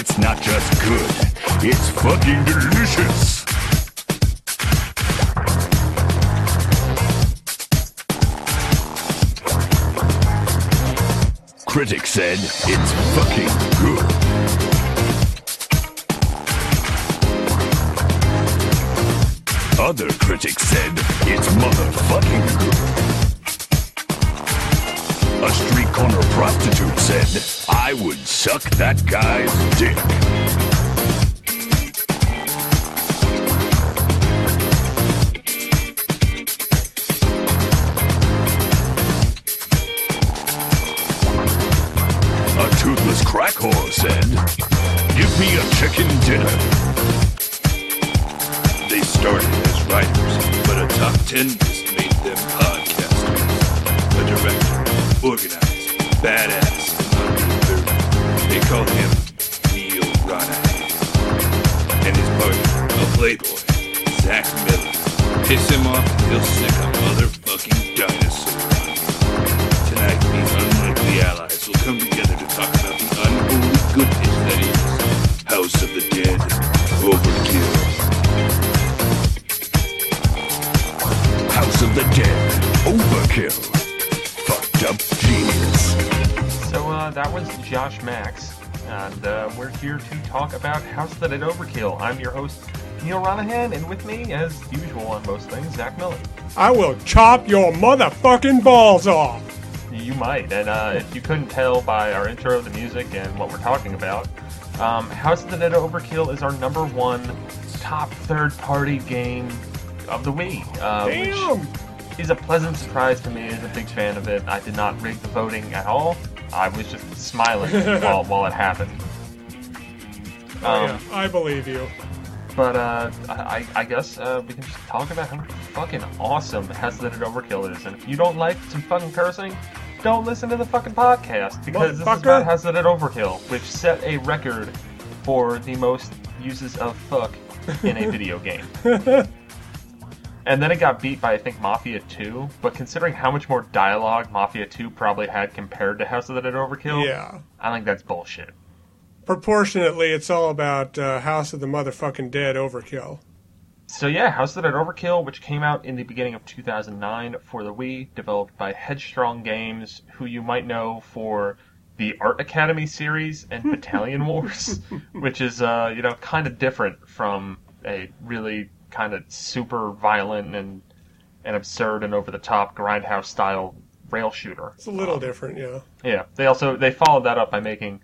it's not just good, it's fucking delicious. Critics said it's fucking good. Other critics said it's motherfucking good. A street corner prostitute said, I would suck that guy's dick. A toothless crack whore said, Give me a chicken dinner. They started as writers, but a top 10 call him Neal Ronaghan. And his partner, a playboy, Zach Miller. Piss him off, he'll sick The Dead Overkill. I'm your host, Neal Ronaghan, and with me, as usual on most things, Zach Miller. I will chop your motherfucking balls off. You might, and uh, if you couldn't tell by our intro, the music, and what we're talking about, um, House of the Dead Overkill is our number one top third-party game of the Wii. Uh, Damn. Which is a pleasant surprise to me as a big fan of it. I did not rig the voting at all. I was just smiling while, while it happened. Oh, Um, yeah, I believe you. But uh, I, I guess uh, we can just talk about how fucking awesome It Overkill is. And if you don't like some fucking cursing, don't listen to the fucking podcast because this is about It Overkill, which set a record for the most uses of fuck in a video game. And then it got beat by I think Mafia 2, but considering how much more dialogue Mafia 2 probably had compared to House of the Dead Overkill, Yeah. I think that's bullshit. Proportionately, it's all about uh, House of the Motherfucking Dead overkill. So yeah, House of the Dead Overkill, which came out in the beginning of 2009 for the Wii, developed by Headstrong Games, who you might know for the Art Academy series and Battalion Wars, which is uh, you know kind of different from a really kind of super violent and and absurd and over the top grindhouse style rail shooter. It's a little different, yeah. Yeah, they also they followed that up by making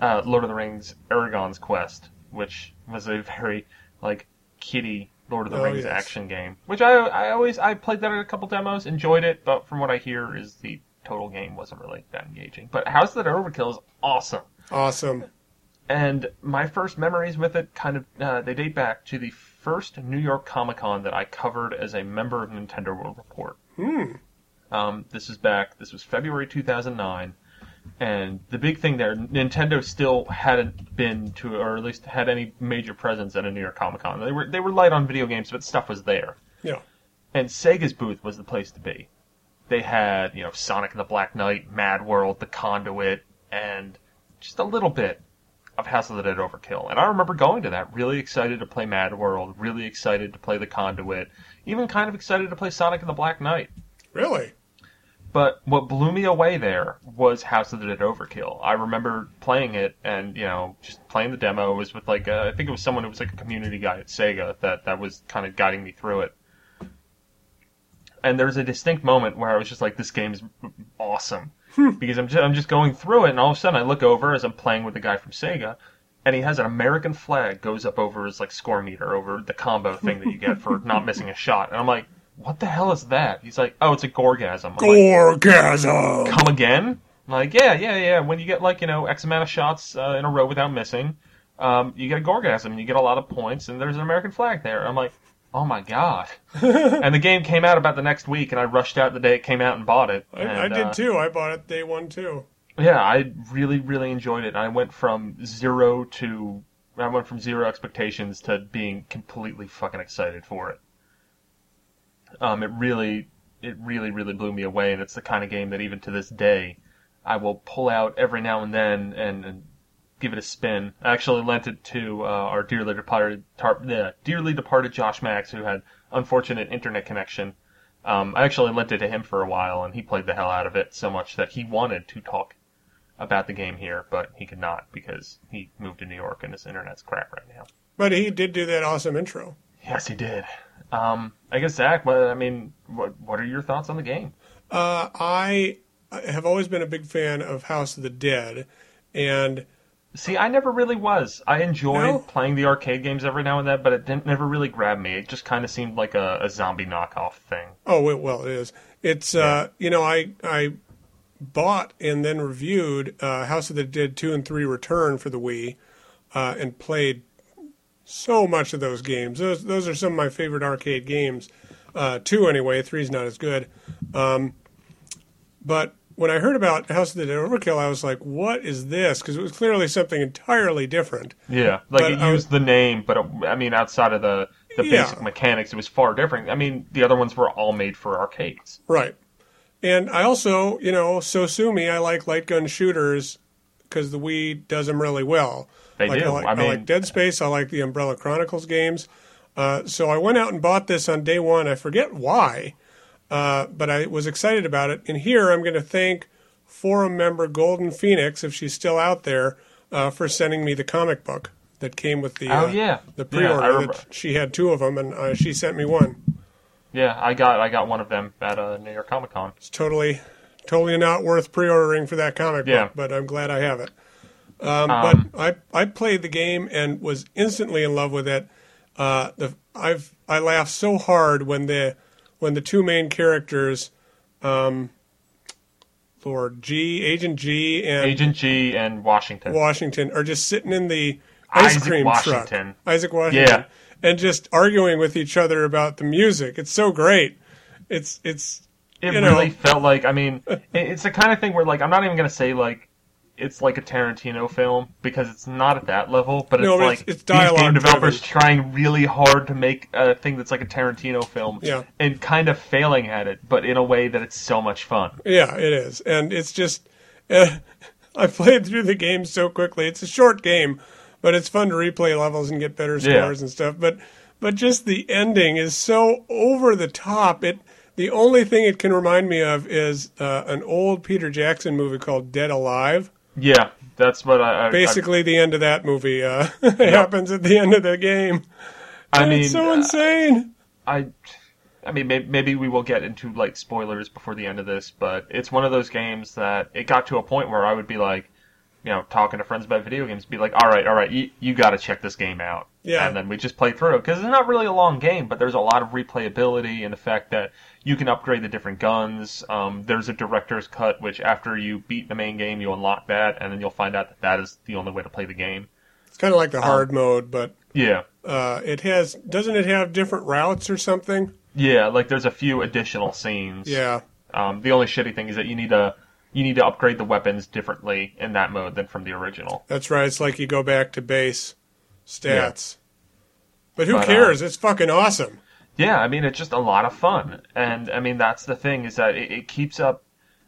uh, Lord of the Rings: Aragorn's Quest, which was a very like kiddie Lord of the Oh, Rings yes. action game. Which I I always I played that in a couple demos, enjoyed it, but from what I hear is the total game wasn't really that engaging. But House of That Overkill is awesome. Awesome. And my first memories with it kind of uh, they date back to the first New York Comic Con that I covered as a member of Nintendo World Report. Hmm. Um, this is back. This was February 2009, and the big thing there, Nintendo still hadn't been to, or at least had any major presence at a New York Comic Con. They were they were light on video games, but stuff was there. Yeah. And Sega's booth was the place to be. They had, you know, Sonic and the Black Knight, Mad World, The Conduit, and just a little bit of House of the Dead Overkill. And I remember going to that, really excited to play Mad World, really excited to play The Conduit, even kind of excited to play Sonic and the Black Knight. Really? But what blew me away there was House of the Dead Overkill. I remember playing it and, you know, just playing the demo. It was with like, a, I think it was someone who was like a community guy at Sega that, that was kind of guiding me through it. And there was a distinct moment where I was just like, this game's awesome. Hmm. because I'm just, I'm just going through it and all of a sudden I look over as I'm playing with the guy from Sega and he has an American flag goes up over his like score meter over the combo thing that you get for not missing a shot. And I'm like, what the hell is that? He's like, oh, it's a gorgasm. I'm like, come again? I'm like, yeah, yeah, yeah. When you get like you know X amount of shots uh, in a row without missing, um, you get a gorgasm and you get a lot of points, and there's an American flag there. I'm like, oh my god! and the game came out about the next week, and I rushed out the day it came out and bought it. I, I did uh, too. I bought it day one too. Yeah, I really, really enjoyed it. I went from zero to I went from zero expectations to being completely fucking excited for it. Um, it really, it really, really blew me away, and it's the kind of game that even to this day, I will pull out every now and then and, and give it a spin. I actually lent it to uh, our dearly departed, tar- yeah, dearly departed Josh Max, who had unfortunate internet connection. Um, I actually lent it to him for a while, and he played the hell out of it so much that he wanted to talk about the game here, but he could not because he moved to New York and his internet's crap right now. But he did do that awesome intro. Yes, he did. Um, I guess Zach. What, I mean, what what are your thoughts on the game? Uh, I have always been a big fan of House of the Dead, and See, I never really was. I enjoyed No? playing the arcade games every now and then, but it didn't never really grab me. It just kind of seemed like a, a zombie knockoff thing. oh it, well, it is. It's uh, you know I I bought and then reviewed uh, House of the Dead two and three Return for the Wii, uh, and played so much of those games. Those those are some of my favorite arcade games. Uh, two anyway. Three's not as good. Um, but when I heard about House of the Dead Overkill, I was like, "What is this?" Because it was clearly something entirely different. Yeah, like But it was- used the name, but it, I mean, outside of the the Yeah. basic mechanics, it was far different. I mean, the other ones were all made for arcades. Right. And I also, you know, so sue me, I like light gun shooters because the Wii does them really well. They like, do. I like, I I like Dead Space. I like the Umbrella Chronicles games. Uh, so I went out and bought this on day one. I forget why, uh, but I was excited about it. And here I'm going to thank forum member Golden Phoenix, if she's still out there, uh, for sending me the comic book that came with the Oh, uh, yeah. the pre-order. that she had two of them, and uh, she sent me one. Yeah, I got I got one of them at uh, New York Comic Con. It's totally, totally not worth pre-ordering for that comic Yeah. book, but I'm glad I have it. Um, Um, but I, I played the game and was instantly in love with it. Uh, the I've I laughed so hard when the when the two main characters, um, Lord G, Agent G, and Agent G and Washington. Washington are just sitting in the ice Isaac cream Washington. truck. Isaac Washington. Yeah. And just arguing with each other about the music. It's so great. It's it's it you know. really felt like I mean, it's the kind of thing where like I'm not even gonna say like it's like a Tarantino film because it's not at that level, but it's No, like it's- it's these game developers driven. trying really hard to make a thing that's like a Tarantino film, Yeah. and kind of failing at it, but in a way that it's so much fun. Yeah, it is, and it's just uh, I played through the game so quickly. It's a short game, but it's fun to replay levels and get better Yeah. scores and stuff. But but just the ending is so over the top. It the only thing it can remind me of is uh, an old Peter Jackson movie called Dead Alive. Yeah, that's what I, I Basically, the end of that movie uh, happens at the end of the game. I, I And mean, it's so uh, insane. I, I mean, may- maybe we will get into like spoilers before the end of this, but it's one of those games that it got to a point where I would be like, you know, talking to friends about video games, be like, all right, all right, you, you got to check this game out. Yeah. And then we just play through it because it's not really a long game, but there's a lot of replayability and the fact that you can upgrade the different guns. Um, there's a director's cut, which after you beat the main game, you unlock that, and then you'll find out that that is the only way to play the game. It's kind of like um, the hard mode, but Yeah. uh, it has doesn't it have different routes or something? Yeah, like there's a few additional scenes. Yeah. Um, the only shitty thing is that you need to you need to upgrade the weapons differently in that mode than from the original. That's right. It's like you go back to base stats. But who But, uh, cares? it's fucking awesome. Yeah, I mean it's just a lot of fun, and I mean that's the thing is that it, it keeps up.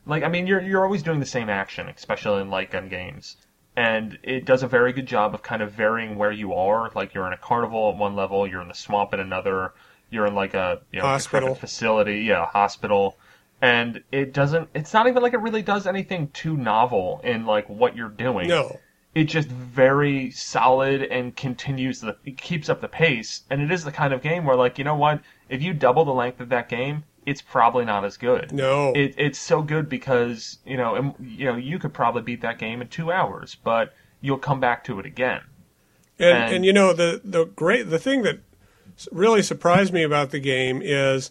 Like I mean you're you're always doing the same action, especially in light gun games, and it does a very good job of kind of varying where you are. Like you're in a carnival at one level, you're in the swamp at another, you're in like a you know Hospital. facility, yeah, a hospital. And it doesn't. It's not even like it really does anything too novel in like what you're doing. No. it just very solid and continues the it keeps up the pace and it is the kind of game where like you know what if you double the length of that game it's probably not as good No. it, it's so good because you know and, you know you could probably beat that game in two hours but you'll come back to it again And, and- and you know the the great the thing that really surprised me about the game is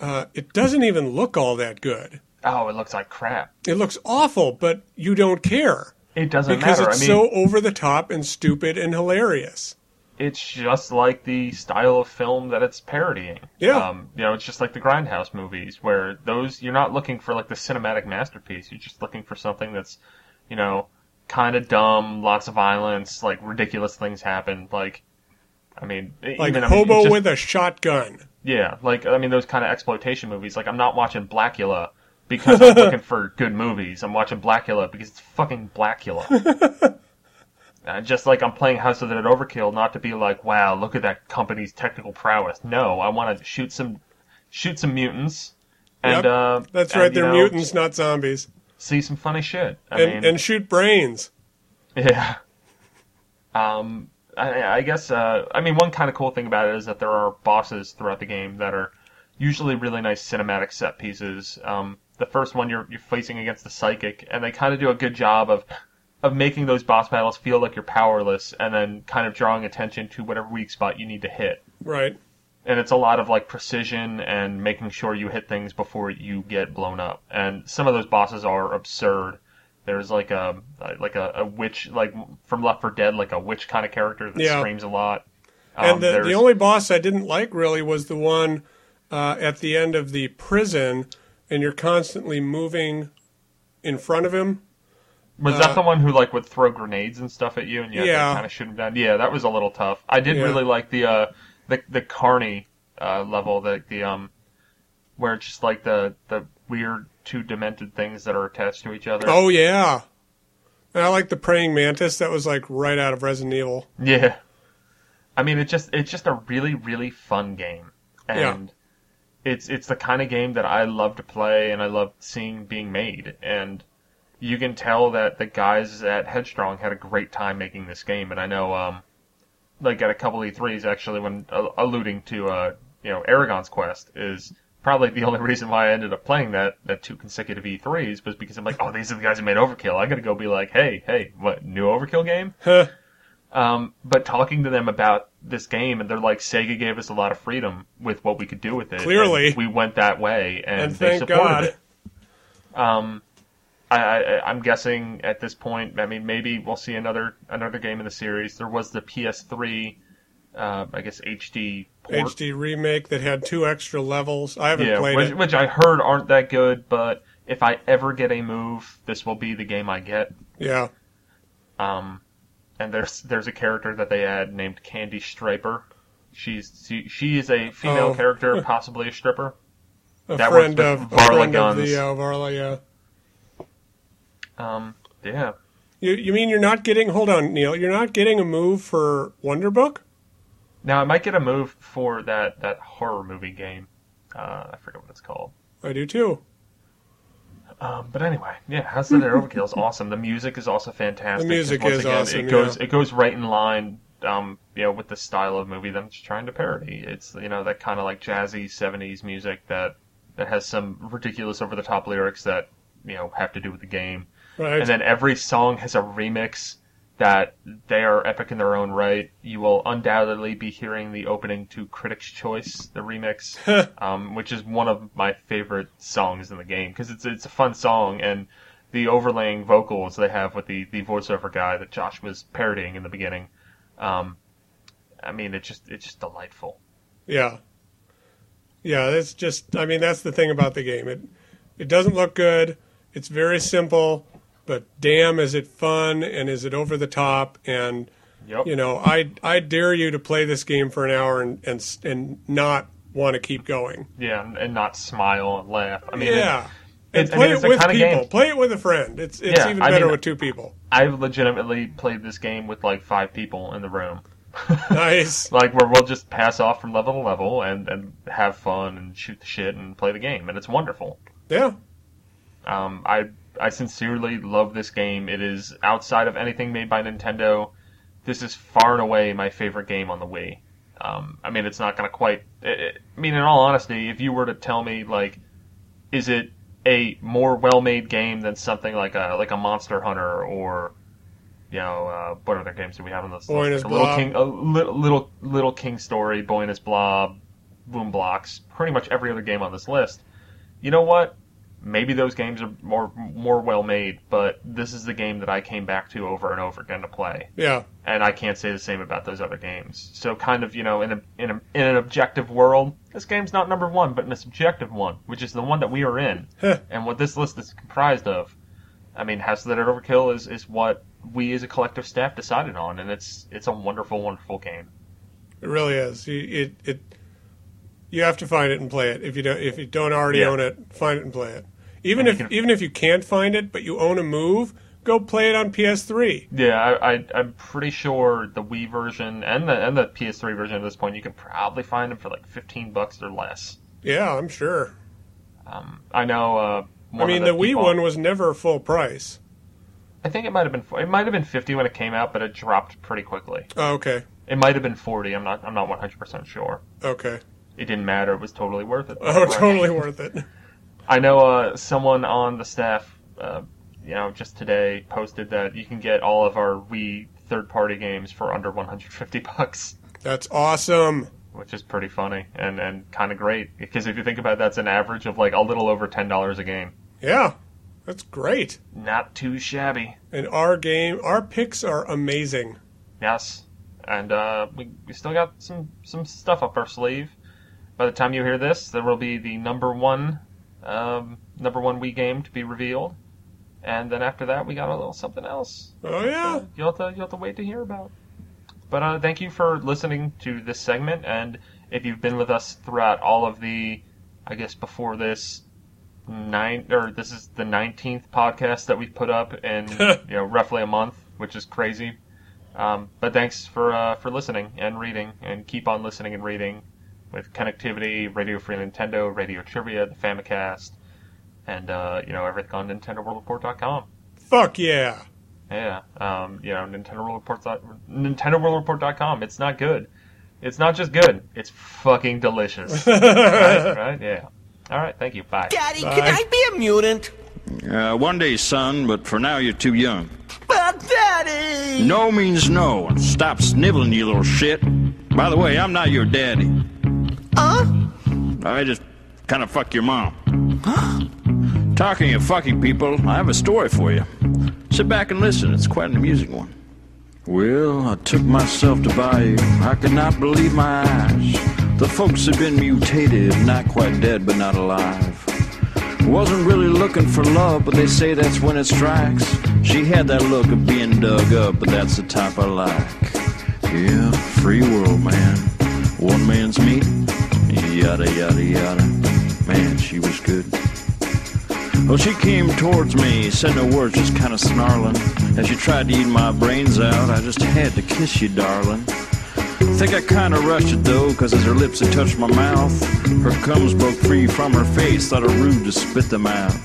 uh, it doesn't even look all that good. oh it looks like crap It looks awful, but you don't care it doesn't because matter it's i mean so over the top and stupid and hilarious. it's just like the style of film that it's parodying. Yeah. Um, you know, it's just like the Grindhouse movies, where those you're not looking for like the cinematic masterpiece. You're just looking for something that's, you know, kind of dumb, lots of violence, like ridiculous things happen. Like, I mean, Like even, I mean, hobo just- with a shotgun. Yeah, like I mean those kind of exploitation movies. Like I'm not watching Blacula because I'm looking for good movies. I'm watching Blacula because it's fucking Blacula. Uh, just like I'm playing House of the Dead Overkill, not to be like, wow, look at that company's technical prowess. No, I want to shoot some, shoot some mutants, and Yep. uh, That's and, right. They're know, mutants, not zombies. See some funny shit. I And, mean, and shoot brains. yeah. Um, I, I guess. Uh, I mean, one kind of cool thing about it is that there are bosses throughout the game that are usually really nice cinematic set pieces. Um, the first one you're you're facing against the psychic, and they kind of do a good job of of making those boss battles feel like you're powerless, and then kind of drawing attention to whatever weak spot you need to hit. Right. And it's a lot of like precision and making sure you hit things before you get blown up. And some of those bosses are absurd. There's like a like a, a witch like from Left 4 Dead, like a witch kind of character that Yeah. screams a lot. And Um, the, the only boss I didn't like really was the one uh, at the end of the prison, and you're constantly moving in front of him. Was Uh, that the one who like would throw grenades and stuff at you and you Yeah. kind of shoot him down? Yeah, that was a little tough. I did Yeah. really like the uh the the Carney uh level, the the um where it's just like the the weird two demented things that are attached to each other. Oh yeah, and I like the praying mantis. That was like right out of Resident Evil. Yeah. I mean, it's just it's just a really really fun game, Yeah. and it's it's the kind of game that I love to play and I love seeing being made. And you can tell that the guys at Headstrong had a great time making this game. And I know, um, like at a couple E3s actually, when uh, alluding to uh, you know Aragorn's Quest is probably the only reason why I ended up playing that that two consecutive E3s was because I'm like, oh, these are the guys who made Overkill. I got to go be like, hey, hey, what new Overkill game? Huh. Um, but talking to them about this game, and they're like, Sega gave us a lot of freedom with what we could do with it. Clearly. And we went that way, and, And they thank supported God. it. Um, I, I, I'm guessing at this point, I mean, maybe we'll see another another game in the series. There was the PS3, uh, I guess HD port. HD remake that had two extra levels. I haven't yeah, played which, it. which I heard aren't that good, but if I ever get a move, this will be the game I get. Yeah. Um, and there's there's a character that they add named Candy Striper. She's she, she is a female Oh. character, possibly a stripper. A That friend of Varla friend of guns. the uh, Varla, yeah. Um, yeah, You, you mean you're not getting? Hold on, Neal. You're not getting a move for Wonder Book? Now I might get a move for that that horror movie game. Uh, I forget what it's called. I do too. Um, but anyway, yeah, House of the Overkill is awesome. The music is also fantastic. The music is again, awesome, It goes yeah. it goes right in line, um, you know, with the style of movie that I'm trying to parody. It's you know that kind of like jazzy '70s music that that has some ridiculous over the top lyrics that you know have to do with the game. Right. And then every song has a remix that they are epic in their own right. You will undoubtedly be hearing the opening to Critics' Choice, the remix, um, which is one of my favorite songs in the game because it's it's a fun song and the overlaying vocals they have with the the voiceover guy that Josh was parodying in the beginning. Um, I mean, it's just it's just delightful. Yeah. Yeah, that's just I mean that's the thing about the game. It it doesn't look good. It's very simple, but damn is it fun and is it over the top and Yep. you know, I I dare you to play this game for an hour and and and not want to keep going. Yeah, and, not smile and laugh. I mean, yeah. it's- and I play mean, it with people. game- Play it with a friend. It's it's Yeah, even I better mean- with two people. I've legitimately played this game with like five people in the room. Nice. like where we'll just pass off from level to level and, and have fun and shoot the shit and play the game and it's wonderful. Yeah. Um, I I sincerely love this game. It is outside of anything made by Nintendo. This is far and away my favorite game on the Wii. Um, I mean, it's not going to quite. It, it- I mean, in all honesty, if you were to tell me like, is it a more well-made game than something like a like a Monster Hunter or you know uh, what other games do we have on this Boy list? Like little King, a little little little King Story, Boy and His Blob, Boom Blox, pretty much every other game on this list. You know what? Maybe those games are more more well made, but this is the game that I came back to over and over again to play, Yeah. and I can't say the same about those other games. So, kind of, you know, in a, in a, in an objective world, this game's not number one, but in a subjective one, which is the one that we are in, Huh. and what this list is comprised of. I mean, House of the Dead Overkill is, is what we as a collective staff decided on, and it's it's a wonderful, wonderful game. It really is. You, it it you have to find it and play it. If you don't if you don't already Yeah. own it, find it and play it. Even if you can- even if you can't find it, but you own a move, go play it on PS3. Yeah, I, I, I'm pretty sure the Wii version and the and the PS3 version at this point you can probably find them for like 15 bucks or less. Yeah, I'm sure. Um, I know. Uh, I mean, of the Wii people- one was never full price. I think it might have been it might have been 50 when it came out, but it dropped pretty quickly. Oh, okay. It might have been 40. I'm not I'm not 100 percent sure. Okay. It didn't matter. It was totally worth it. Oh, totally worth it. I know uh, someone on the staff, uh, you know, just today posted that you can get all of our Wii third-party games for under 150 bucks, That's awesome. which is pretty funny and and kind of great because if you think about it, that's an average of like a little over ten dollars a game. Yeah, that's great. Not too shabby. And our game, our picks are amazing. Yes, and uh, we we still got some some stuff up our sleeve. By the time you hear this, there will be the number one um, number one Wii game to be revealed, and then after that, we got a little something else. Oh yeah. you'll have to you'll have to wait to hear about. But uh, thank you for listening to this segment, and if you've been with us throughout all of the, I guess before this nine or this is the nineteenth podcast that we've put up in you know roughly a month, which is crazy. Um, but thanks for uh, for listening and reading, and keep on listening and reading with connectivity, Radio Free Nintendo, Radio Trivia, the Famicast, and uh, you know everything on NintendoWorldReport.com. Fuck yeah. Yeah, um, you know, Nintendo World Report, NintendoWorldReport.com. It's not good. It's not just good. It's fucking delicious. right? Right? Yeah. All right. Thank you. Bye. Daddy, Bye. can I be a mutant? Uh, one day, son, but for now you're too young. But Daddy! No means no, and stop sniveling, you little shit. By the way, I'm not your daddy. Huh? I just kind of fuck your mom. Talking of fucking people, I have a story for you. Sit back and listen, it's quite an amusing one. Well, I took myself to Bayou. I could not believe my eyes. The folks had been mutated, not quite dead, but not alive. Wasn't really looking for love, but they say that's when it strikes. She had that look of being dug up, but that's the type I like. Yeah, free world, man. Yada, yada, yada. Man, she was good. Well, she came towards me, said no words, just kind of snarling. As she tried to eat my brains out, I just had to kiss you, darling. Think I kinda rushed it though, cause as her lips had touched my mouth, her gums broke free from her face, thought it rude to spit them out.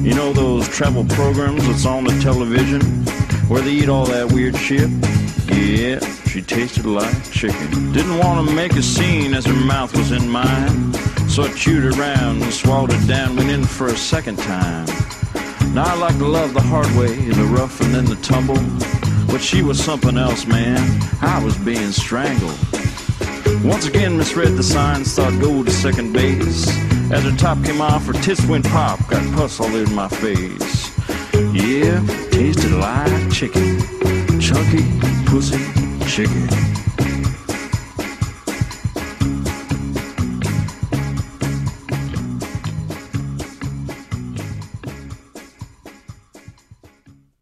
You know those travel programs that's on the television, where they eat all that weird shit? Yeah, she tasted like chicken. Didn't want to make a scene as her mouth was in mine, so I chewed around and swallowed it down, went in for a second time. Now I like to love the hard way, the rough and then the tumble. But she was something else, man. I was being strangled. Once again misread the signs, thought go to second base. As her top came off, her tits went pop, got pus all in my face. Yeah, tasted like chicken. Chunky pussy chicken.